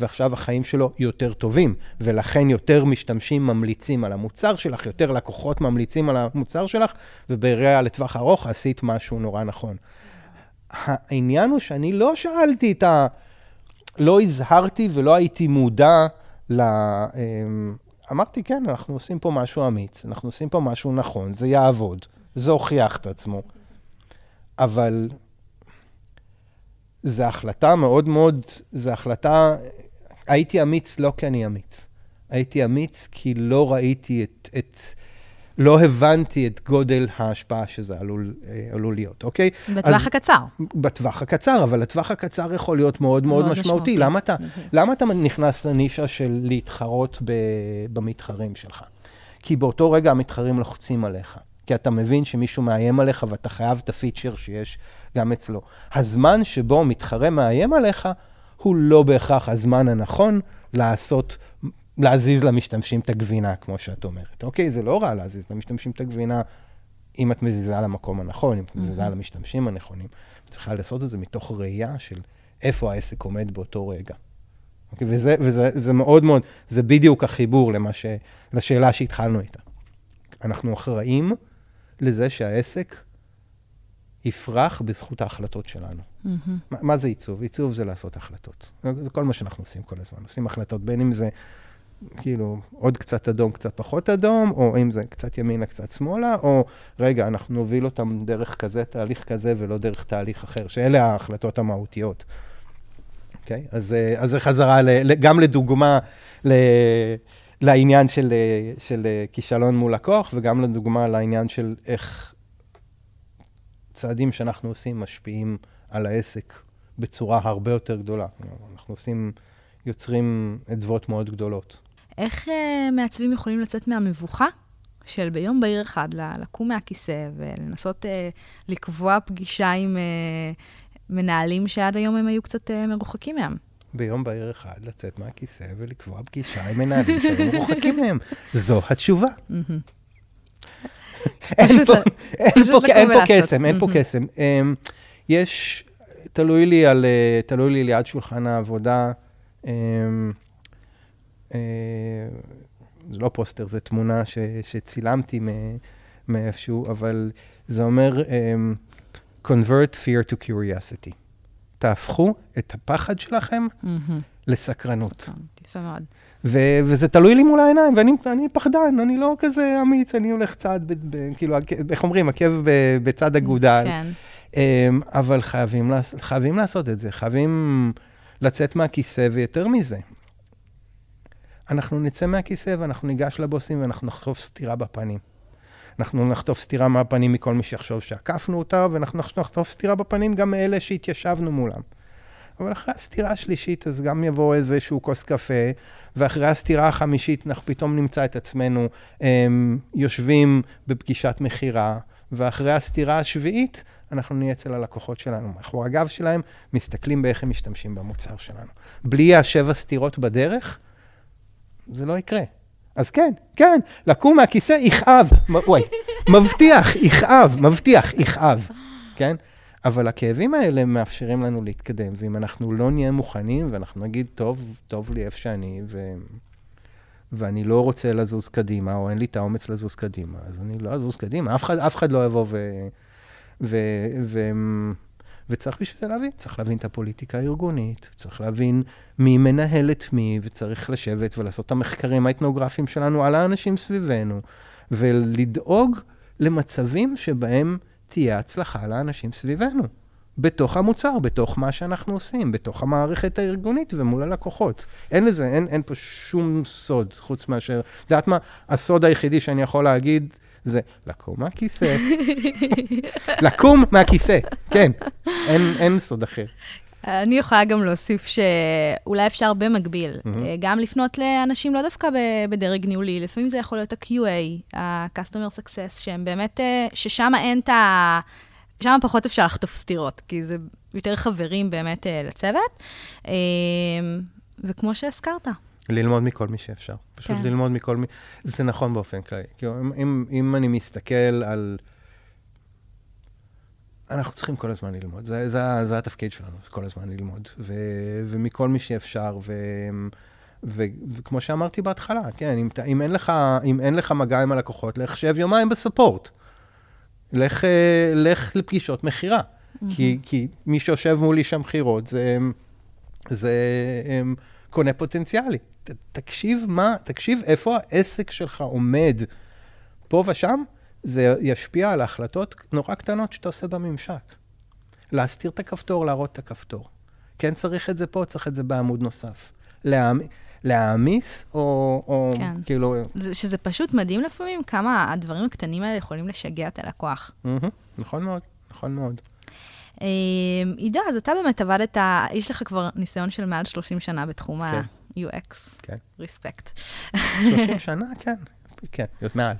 ועכשיו החיים שלו יותר טובים, ולכן יותר משתמשים ממליצים על המוצר שלך, יותר לקוחות ממליצים על המוצר שלך, ובראייה לטווח ארוך עשית משהו נורא נכון. העניין הוא שאני לא שאלתי את ה... לא הזהרתי ולא הייתי מודע ל... אמ, אמרתי, כן, אנחנו עושים פה משהו אמיץ, אנחנו עושים פה משהו נכון, זה יעבוד, זה הוכיח את עצמו. אבל זו החלטה מאוד מאוד, זו החלטה הייתי אמיץ לא כי אני אמיץ. הייתי אמיץ כי לא ראיתי את, את לא הבנתי את גודל ההשפעה שזה עלול, אה, עלול להיות, אוקיי? בטווח אז, הקצר. בטווח הקצר, אבל הטווח הקצר יכול להיות מאוד מאוד, מאוד משמעותי. משמעותי. למה, אתה, למה אתה נכנס לנישה של להתחרות ב, במתחרים שלך? כי באותו רגע המתחרים לוחצים עליך. כי אתה מבין שמישהו מאיים עליך ואתה חייב את הפיצ'ר שיש גם אצלו. הזמן שבו מתחרה מאיים עליך, הוא לא בהכרח הזמן הנכון לעשות, להזיז למשתמשים את הגבינה, כמו שאת אומרת. אוקיי, זה לא רע להזיז למשתמשים את הגבינה אם את מזיזה למקום הנכון, אם את מזיזה למשתמשים הנכונים, צריכה לעשות את זה מתוך ראייה של איפה העסק עומד באותו רגע. אוקיי? וזה, וזה זה מאוד מאוד, זה בדיוק החיבור למה ש, לשאלה שהתחלנו איתה. אנחנו אחראים לזה שהעסק יפרח בזכות ההחלטות שלנו. Mm-hmm. מה, מה זה עיצוב? עיצוב זה לעשות החלטות. זה כל מה שאנחנו עושים כל הזמן. עושים החלטות, בין אם זה כאילו עוד קצת אדום, קצת פחות אדום, או אם זה קצת ימינה, קצת שמאלה, או רגע, אנחנו נוביל אותם דרך כזה, תהליך כזה, ולא דרך תהליך אחר, שאלה ההחלטות המהותיות. אוקיי? Okay? אז, אה, אז זה חזרה ל, גם לדוגמה ל, לעניין של, אה, של אה, כישלון מול לקוח, וגם לדוגמה לעניין של איך צעדים שאנחנו עושים משפיעים על העסק בצורה הרבה יותר גדולה. אנחנו עושים, יוצרים אדוות מאוד גדולות. איך uh, מעצבים יכולים לצאת מהמבוכה של ביום בהיר אחד לקום מהכיסא ולנסות uh, לקבוע פגישה עם uh, מנהלים שעד היום הם היו קצת uh, מרוחקים מהם? ביום בהיר אחד לצאת מהכיסא ולקבוע פגישה עם מנהלים שהיו מרוחקים מהם. זו התשובה. אין פה קסם, אין פה קסם. אמ, יש, תלוי לי על, תלוי לי ליד שולחן העבודה. אמ, אה, זה לא פוסטר, זו תמונה ש, שצילמתי מאיפשהו, אבל זה אומר, um, convert fear to curiosity. תהפכו את הפחד שלכם. לסקרנות. סקרנות, יפה מאוד. ו- וזה תלוי לי מול העיניים, ואני פחדן, אני לא כזה אמיץ, אני הולך צעד, ב- ב- כאילו, איך אומרים, עקב ב- בצד אגודל. כן. Um, אבל חייבים, חייבים לעשות את זה, חייבים לצאת מהכיסא, ויותר מזה, אנחנו נצא מהכיסא ואנחנו ניגש לבוסים ואנחנו נחטוף סטירה בפנים. אנחנו נחטוף סטירה מהפנים מכל מי שיחשוב שעקפנו אותה, ואנחנו נחטוף סטירה בפנים גם מאלה שהתיישבנו מולם. אבל אחרי הסטירה השלישית, אז גם יבוא איזשהו כוס קפה, ואחרי הסטירה החמישית, אנחנו פתאום נמצא את עצמנו הם, אמ, יושבים בפגישת מכירה, ואחרי הסטירה השביעית, אנחנו נהיה אצל הלקוחות שלנו, מאחורי הגב שלהם, מסתכלים באיך הם משתמשים במוצר שלנו. בלי השבע סטירות בדרך, זה לא יקרה. אז כן, כן, לקום מהכיסא יכאב, וואי, מבטיח, יכאב, מבטיח, יכאב, כן? אבל הכאבים האלה מאפשרים לנו להתקדם, ואם אנחנו לא נהיה מוכנים, ואנחנו נגיד, טוב, טוב לי איפה שאני, ו... ואני לא רוצה לזוז קדימה, או אין לי את האומץ לזוז קדימה, אז אני לא אזוז קדימה. אף אחד, אף אחד לא יבוא ו... ו... ו... וצריך בשביל זה להבין, צריך להבין את הפוליטיקה הארגונית, צריך להבין מי מנהל את מי, וצריך לשבת ולעשות את המחקרים האתנוגרפיים שלנו על האנשים סביבנו, ולדאוג למצבים שבהם תהיה הצלחה לאנשים סביבנו. בתוך המוצר, בתוך מה שאנחנו עושים, בתוך המערכת הארגונית ומול הלקוחות. אין לזה, אין, אין פה שום סוד, חוץ מאשר, את יודעת מה? הסוד היחידי שאני יכול להגיד זה לקום מהכיסא. לקום מהכיסא, כן, אין, אין סוד אחר. אני יכולה גם להוסיף שאולי אפשר במקביל, mm-hmm. גם לפנות לאנשים לא דווקא בדרג ניהולי, לפעמים זה יכול להיות ה-QA, ה-Customer Success, שהם באמת, אה, ששם אין את ה... שם פחות אפשר לחטוף סטירות, כי זה יותר חברים באמת אה, לצוות. וכמו שהזכרת, ללמוד מכל מי שאפשר. פשוט כן. ללמוד מכל מי... זה נכון באופן כללי. כאילו, אם, אם, אם אני מסתכל על... אנחנו צריכים כל הזמן ללמוד. זה, זה, זה התפקיד שלנו, כל הזמן ללמוד. ו, ומכל מי שאפשר. ו, ו, וכמו שאמרתי בהתחלה, כן, אם, אם, אין לך, אם אין לך מגע עם הלקוחות, לך שב יומיים בספורט. לך, אה, לך לפגישות מכירה. Mm-hmm. כי, כי מי שיושב מולי שם מכירות, זה, זה הם, קונה פוטנציאלי. ת, תקשיב מה, תקשיב איפה העסק שלך עומד. פה ושם, זה ישפיע על ההחלטות נורא קטנות שאתה עושה בממשק. להסתיר את הכפתור, להראות את הכפתור. כן צריך את זה פה, צריך את זה בעמוד נוסף. להעמ... להעמיס, או, או כן. כאילו... זה, שזה פשוט מדהים לפעמים כמה הדברים הקטנים האלה יכולים לשגע את הלקוח. Mm-hmm, נכון מאוד, נכון מאוד. אה, עידו, אז אתה באמת עבדת, יש לך כבר ניסיון של מעל 30 שנה בתחום כן. ה-UX. כן. ריספקט. 30 שנה, כן. כן, מעל.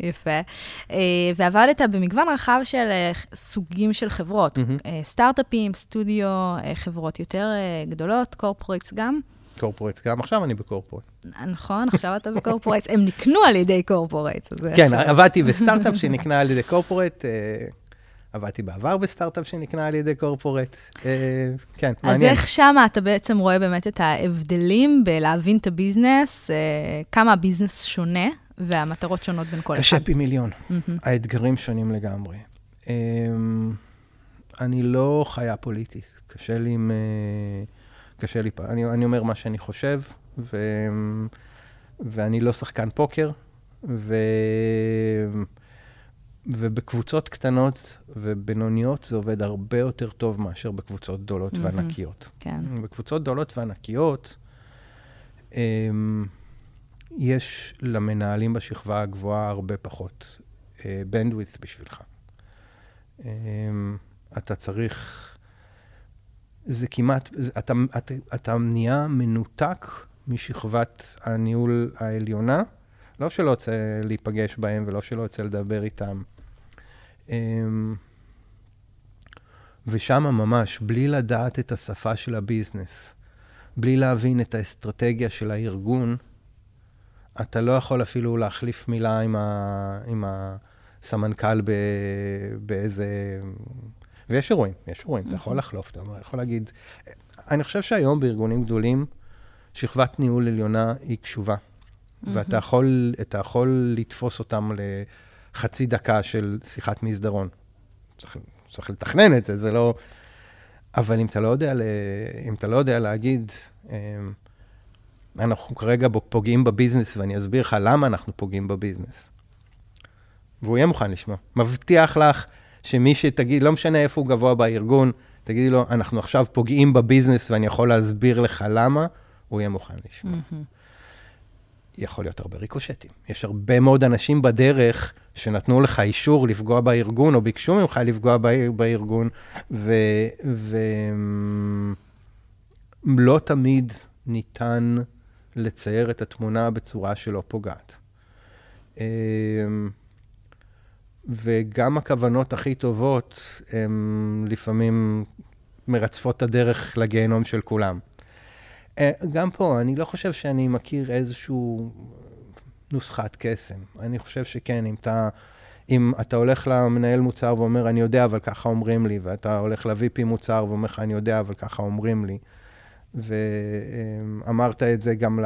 יפה. Uh, ועבדת במגוון רחב של uh, סוגים של חברות, mm-hmm. סטארט-אפים, סטודיו, חברות יותר גדולות, קורפורטס גם. קורפורטס, גם עכשיו אני בקורפורט. נכון, עכשיו אתה בקורפורטס, הם נקנו על ידי קורפורטס. כן, עכשיו... עבדתי בסטארט-אפ שנקנה על ידי קורפורט. אה, עבדתי בעבר בסטארט-אפ שנקנה על ידי קורפורט. אה, כן, אז מעניין. אז איך שמה אתה בעצם רואה באמת את ההבדלים בלהבין את הביזנס, אה, כמה הביזנס שונה והמטרות שונות בין כל אחד? קשה פי מיליון. Mm-hmm. האתגרים שונים לגמרי. אה, אני לא חיה פוליטית, קשה לי עם... קשה לי, אני, אני אומר מה שאני חושב, ו, ואני לא שחקן פוקר, ו... ובקבוצות קטנות ובינוניות זה עובד הרבה יותר טוב מאשר בקבוצות גדולות mm-hmm. וענקיות. כן. בקבוצות גדולות וענקיות, אמ, יש למנהלים בשכבה הגבוהה הרבה פחות בנדוויץ uh, בשבילך. Um, אתה צריך, זה כמעט, אתה, אתה, אתה נהיה מנותק משכבת הניהול העליונה. לא שלא יוצא להיפגש בהם ולא שלא יוצא לדבר איתם. אמ, ושם ממש, בלי לדעת את השפה של הביזנס, בלי להבין את האסטרטגיה של הארגון, אתה לא יכול אפילו להחליף מילה עם, ה, עם הסמנכ"ל ב, באיזה... ויש אירועים, יש אירועים, אתה יכול לחלוף, אתה יכול להגיד... אני חושב שהיום בארגונים גדולים, שכבת ניהול עליונה היא קשובה. ואתה יכול, יכול לתפוס אותם לחצי דקה של שיחת מסדרון. צריך, צריך לתכנן את זה, זה לא... אבל אם אתה לא יודע, אם אתה לא יודע להגיד, אמ, אנחנו כרגע פוגעים בביזנס, ואני אסביר לך למה אנחנו פוגעים בביזנס. והוא יהיה מוכן לשמוע. מבטיח לך שמי שתגיד, לא משנה איפה הוא גבוה בארגון, תגידי לו, אנחנו עכשיו פוגעים בביזנס ואני יכול להסביר לך למה, הוא יהיה מוכן לשמוע. Mm-hmm. יכול להיות הרבה ריקושטים. יש הרבה מאוד אנשים בדרך שנתנו לך אישור לפגוע בארגון, או ביקשו ממך לפגוע בארגון, ולא תמיד ניתן לצייר את התמונה בצורה שלא פוגעת. אמ, וגם הכוונות הכי טובות, הן לפעמים מרצפות את הדרך לגיהנום של כולם. אה, גם פה, אני לא חושב שאני מכיר איזשהו נוסחת קסם. אני חושב שכן, אם אתה, אם אתה הולך למנהל מוצר ואומר, אני יודע, אבל ככה אומרים לי, ואתה הולך ל-VP מוצר ואומר לך, אני יודע, אבל ככה אומרים לי, ואמרת את זה גם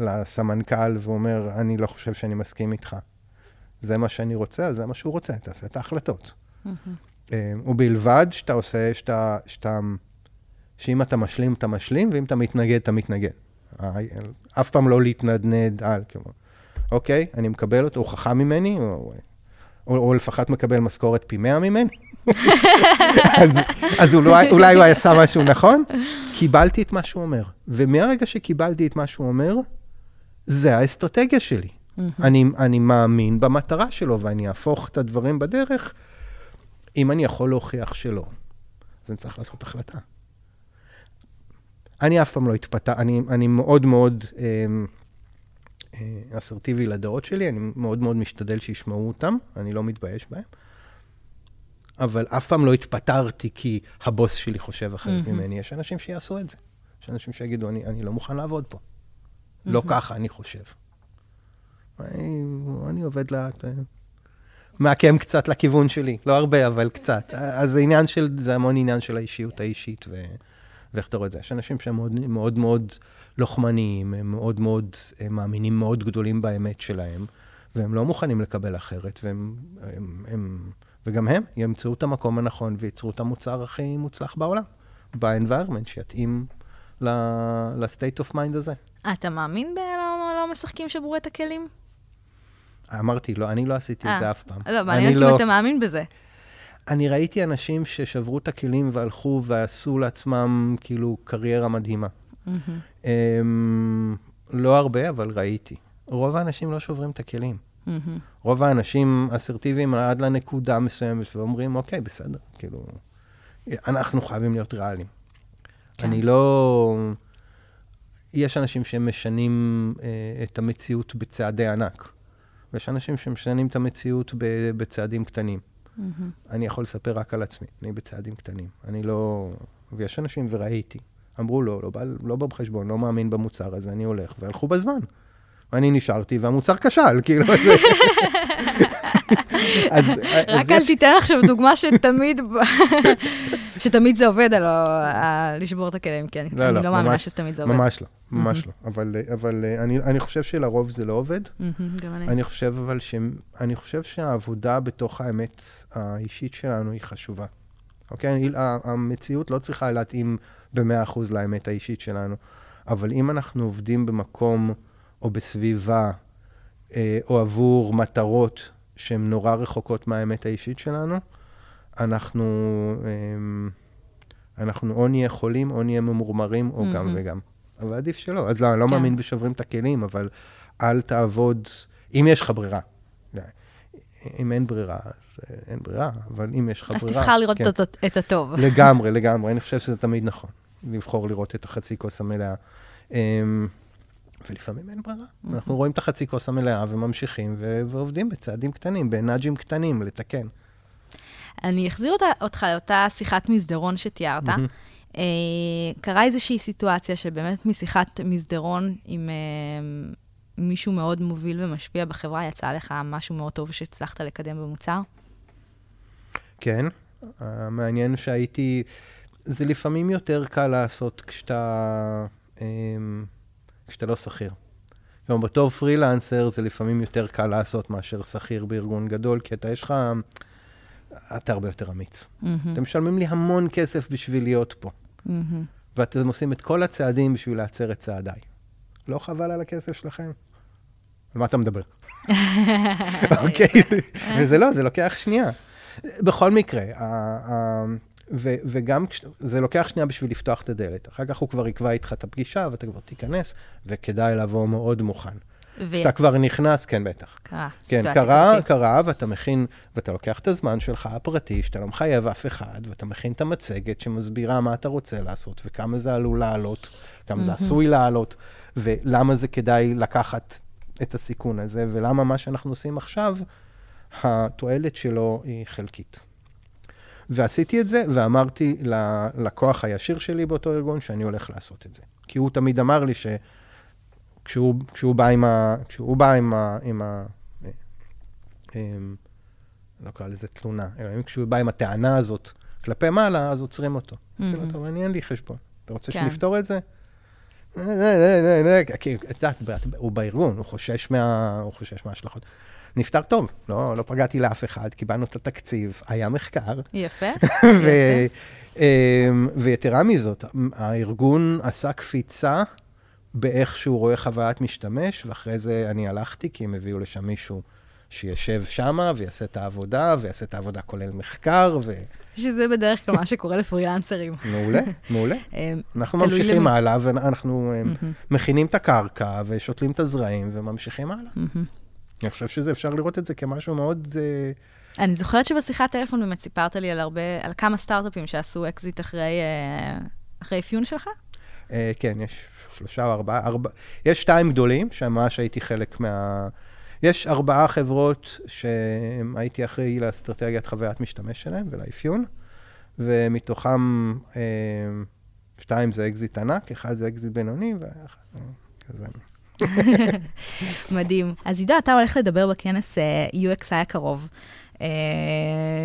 לסמנכ"ל, ואומר, אני לא חושב שאני מסכים איתך. זה מה שאני רוצה, זה מה שהוא רוצה, תעשה את ההחלטות. Mm-hmm. ובלבד שאתה עושה, שאתה, שאתה שאם אתה משלים, אתה משלים, ואם אתה מתנגד, אתה מתנגד. אף פעם לא להתנדנד על, כמו, אוקיי, אני מקבל אותו, הוא חכם ממני, או, או, או לפחות מקבל משכורת פי מאה ממני. אז, אז אולי, אולי הוא עשה משהו נכון. קיבלתי את מה שהוא אומר. ומהרגע שקיבלתי את מה שהוא אומר, זה האסטרטגיה שלי. אני, אני מאמין במטרה שלו, ואני אהפוך את הדברים בדרך, אם אני יכול להוכיח שלא. אז אני צריך לעשות החלטה. אני אף פעם לא התפתה, אני, אני מאוד מאוד אה, אה, אסרטיבי לדעות שלי, אני מאוד מאוד משתדל שישמעו אותם, אני לא מתבייש בהם. אבל אף פעם לא התפטרתי כי הבוס שלי חושב אחרת mm-hmm. ממני. יש אנשים שיעשו את זה. יש אנשים שיגידו, אני, אני לא מוכן לעבוד פה. Mm-hmm. לא ככה אני חושב. אני, אני עובד לאט, מעקם קצת לכיוון שלי. לא הרבה, אבל קצת. אז זה עניין של, זה המון עניין של האישיות האישית. ו... ואיך אתה רואה את זה? יש אנשים שהם מאוד מאוד, מאוד לוחמניים, הם מאוד מאוד הם מאמינים מאוד גדולים באמת שלהם, והם לא מוכנים לקבל אחרת, והם, הם, הם, וגם הם ימצאו את המקום הנכון וייצרו את המוצר הכי מוצלח בעולם, ב-environment שיתאים ל-state of mind הזה. אתה מאמין בלא לא משחקים שברו את הכלים? אמרתי, לא, אני לא עשיתי 아, את זה אה, אף פעם. לא, מעניין אותי אם לא... אתה מאמין בזה. אני ראיתי אנשים ששברו את הכלים והלכו ועשו לעצמם כאילו קריירה מדהימה. Mm-hmm. Um, לא הרבה, אבל ראיתי. רוב האנשים לא שוברים את הכלים. Mm-hmm. רוב האנשים אסרטיביים עד לנקודה מסוימת ואומרים, אוקיי, בסדר, כאילו, אנחנו חייבים להיות ריאליים. כן. אני לא... יש אנשים שמשנים אה, את המציאות בצעדי ענק, ויש אנשים שמשנים את המציאות בצעדים קטנים. Mm-hmm. אני יכול לספר רק על עצמי, אני בצעדים קטנים. אני לא... ויש אנשים, וראיתי, אמרו, לא, לא, בא- לא בחשבון, לא מאמין במוצר הזה, אני הולך, והלכו בזמן. ואני נשארתי, והמוצר כשל, כאילו, אז... רק אל תיתן עכשיו דוגמה שתמיד, שתמיד זה עובד, על ה- ה- לשבור את הכלים. לא, אני לא, לא מאמינה ממש- שתמיד זה עובד. ממש לא, ממש לא. אבל, אבל אני, אני חושב שלרוב זה לא עובד. גם אני. אני חושב אבל ש... אני חושב שהעבודה בתוך האמת האישית שלנו היא חשובה. אוקיי? המציאות לא צריכה להתאים ב-100% לאמת האישית שלנו, אבל אם אנחנו עובדים במקום או בסביבה אה, או עבור מטרות שהן נורא רחוקות מהאמת האישית שלנו, אנחנו, אה, אנחנו או נהיה חולים או נהיה ממורמרים, או גם Mhm. וגם. אבל עדיף שלא. אז לא, אני לא כן. מאמין בשוברים את הכלים, אבל אל תעבוד, אם יש לך ברירה. אם אין ברירה, אז אה, אין ברירה, אבל אם יש לך אז ברירה... תבחר לראות כן. את את הטוב. לגמרי, לגמרי. אני חושב שזה תמיד נכון, לבחור לראות את החצי כוס המלאה. ולפעמים אין ברירה. אנחנו רואים את החצי כוס המלאה וממשיכים ו- ועובדים בצעדים קטנים, בנאג'ים קטנים, לתקן. אני אחזיר אותה- אותך לאותה שיחת מסדרון שתיארת. מהמם. אה, קרה איזושהי סיטואציה שבאמת משיחת מסדרון עם אה, מישהו מאוד מוביל ומשפיע בחברה, יצא לך משהו מאוד טוב שהצלחת לקדם במוצר? כן, המעניין שהייתי, זה לפעמים יותר קל לעשות כשאתה, אמ, כשאתה לא שכיר. כלומר, בתור פרילנסר זה לפעמים יותר קל לעשות מאשר שכיר בארגון גדול, כי אתה, יש לך, אתה הרבה יותר אמיץ. מהמם, אתם משלמים לי המון כסף בשביל להיות פה, מהמם. ואתם עושים את כל הצעדים בשביל להצר את צעדיי. לא חבל על הכסף שלכם? על מה אתה מדבר? אוקיי, וזה לא, זה לוקח שנייה. בכל מקרה, ו- וגם זה לוקח שנייה בשביל לפתוח את הדלת. אחר כך הוא כבר יקבע איתך את הפגישה, ואתה כבר תיכנס, וכדאי לבוא מאוד מוכן. כשאתה כבר נכנס, כן, בטח. וקרה, כן, קרה, כזאת. קרה, ואתה מכין, ואתה לוקח את הזמן שלך הפרטי, שאתה לא מחייב אף אחד, ואתה מכין את המצגת שמסבירה מה אתה רוצה לעשות, וכמה זה עלול לעלות, כמה זה עשוי לעלות, ולמה זה כדאי לקחת את הסיכון הזה, ולמה מה שאנחנו עושים עכשיו, התועלת שלו היא חלקית. ועשיתי את זה, ואמרתי ללקוח הישיר שלי באותו ארגון שאני הולך לעשות את זה. כי הוא תמיד אמר לי שכשהוא כשהוא בא עם ה... כשהוא בא עם ה... עם ה אה, אמ, לא קרא לזה תלונה, אלא אם כשהוא בא עם הטענה הזאת כלפי מעלה, אז עוצרים אותו. אמרתי לו, Mhm. טוב, אני אין לי חשבון. אתה רוצה כן. שנפתור את זה? "אה, אה, אה, אה, אה", כי את יודעת, הוא בארגון, הוא חושש מההשלכות. נפתר טוב, לא, לא פגעתי לאף אחד, קיבלנו את התקציב, היה מחקר, יפה. ו, אמ, ויתרה מזאת, הארגון עשה קפיצה באיך שהוא רואה חוויית משתמש, ואחרי זה אני הלכתי, כי הם הביאו לשם מישהו שישב שמה ויעשה את העבודה, ויעשה את העבודה כולל מחקר, שזה בדרך כלל מה שקורה לפרילנסרים. ומעולה, מעולה. אה, אנחנו ממשיכים הלאה, ואנחנו אמ, מכינים את הקרקע, ושותלים את הזרעים, וממשיכים הלאה. אני חושב שזה, אפשר לראות את זה כמשהו מאוד... אה, אני זוכרת שבשיחת טלפון באמת סיפרת לי על הרבה, על כמה סטארט-אפים שעשו אקזיט אחרי, אה, אחרי אפיון שלך? אה, כן, יש שלושה או ארבעה, ארבע, יש שתיים גדולים, שממש הייתי חלק מה... יש ארבעה חברות שהייתי אחראי לאסטרטגיית חוויית משתמש שלהם ולאפיון, ומתוכם שתיים זה אקזיט ענק, אחד זה אקזיט בינוני, ואחד אה, כזה. מדהים. אז עידו, אתה הולך לדבר בכנס אה, UXI הקרוב, אה,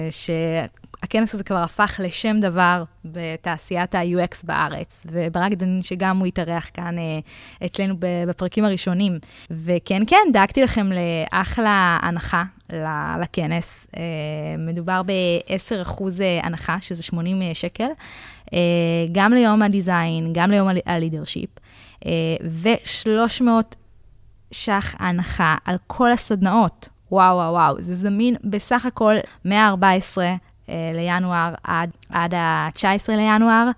שהכנס הזה כבר הפך לשם דבר בתעשיית ה-UX בארץ, וברק דנין, שגם הוא התארח כאן אה, אצלנו בפרקים הראשונים. וכן, כן, דאגתי לכם לאחלה הנחה לכנס. מדובר ב-10% הנחה, שזה 80 שקל, גם ליום הדיזיין, גם ליום הלידרשיפ. ו-300 ש"ח הנחה על כל הסדנאות. וואו, וואו, וואו. זה זמין בסך הכל מ-14 אה, לינואר עד, עד ה-19 לינואר,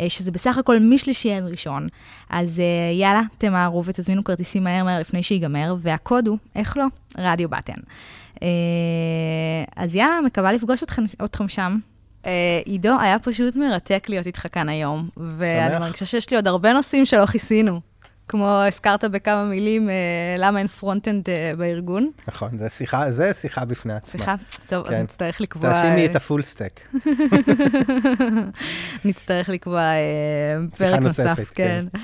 אה, שזה בסך הכל משלישי עד ראשון. אז אה, יאללה, תמהרו ותזמינו כרטיסים מהר מהר לפני שיגמר, והקוד הוא, איך לא? רדיו בטן. אה, אז יאללה, מקווה לפגוש אתכם, אתכם שם. אה, עידו, היה פשוט מרתק להיות איתך כאן היום, ואני שמח. מרגישה שיש לי עוד הרבה נושאים שלא כיסינו. כמו הזכרת בכמה מילים, אה, למה אין front-end אה, בארגון. נכון, זה שיחה, זה שיחה בפני עצמה. שיחה? טוב, כן. אז נצטרך לקבוע... תאשימי את ה full stack. נצטרך לקבוע פרק נוסף, כן. כן.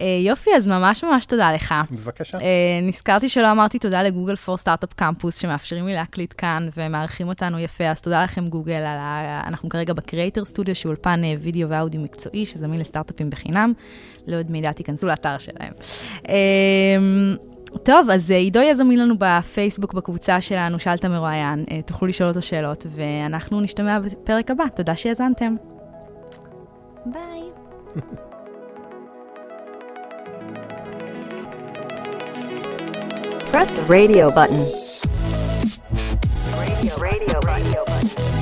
אה, יופי, אז ממש ממש תודה לך. בבקשה. אה, נזכרתי שלא אמרתי תודה ל Google for Startup Campus, שמאפשרים לי להקליט כאן ומארחים אותנו יפה, אז תודה לכם גוגל על ה... אנחנו כרגע ב Creator Studio, שהוא אולפן אה, וידאו ואודיו מקצועי, שזמין לסטארט-אפים בחינם. לעוד מידע, תיכנסו לאתר שלהם. אה, טוב, אז עידו יהיה זמין לנו בפייסבוק, בקבוצה שלנו, שאלת מרואיין, תוכלו לשאול אותו שאלות, ואנחנו נשתמע בפרק הבא. תודה שהאזנתם. ביי. press the radio button. Radio, radio, radio button.